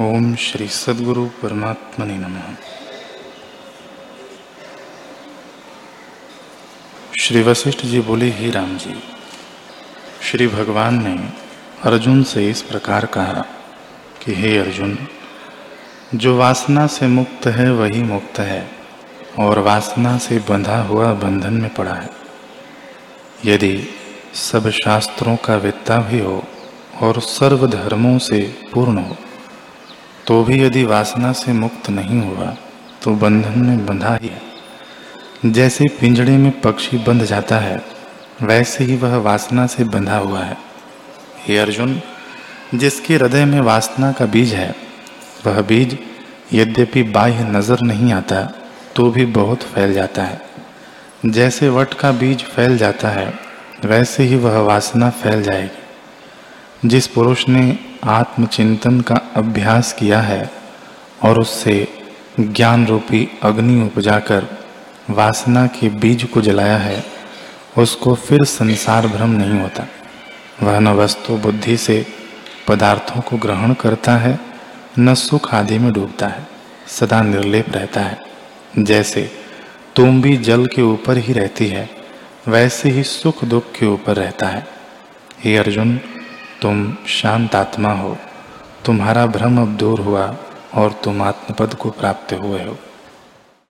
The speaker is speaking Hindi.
ओम श्री सदगुरु परमात्मा नमः। श्री वशिष्ठ जी बोले, ही राम जी, श्री भगवान ने अर्जुन से इस प्रकार कहा कि, हे अर्जुन, जो वासना से मुक्त है, वही मुक्त है, और वासना से बंधा हुआ बंधन में पड़ा है। यदि सब शास्त्रों का वित्ता भी हो, और सर्व धर्मों से पूर्ण हो तो भी यदि वासना से मुक्त नहीं हुआ तो बंधन में बंधा ही है। जैसे पिंजड़े में पक्षी बंध जाता है, वैसे ही वह वासना से बंधा हुआ है। हे अर्जुन, जिसके हृदय में वासना का बीज है, वह बीज यद्यपि बाह्य नज़र नहीं आता तो भी बहुत फैल जाता है। जैसे वट का बीज फैल जाता है, वैसे ही वह वासना फैल जाएगी। जिस पुरुष ने आत्मचिंतन का अभ्यास किया है और उससे ज्ञान रूपी अग्नि उपजाकर वासना के बीज को जलाया है, उसको फिर संसार भ्रम नहीं होता। वह न वस्तु बुद्धि से पदार्थों को ग्रहण करता है, न सुख आदि में डूबता है, सदा निर्लेप रहता है। जैसे तुम भी जल के ऊपर ही रहती है, वैसे ही सुख दुख के ऊपर रहता है। हे अर्जुन, तुम शांत आत्मा हो। तुम्हारा भ्रम अब दूर हुआ और तुम आत्मपद को प्राप्त हुए हो।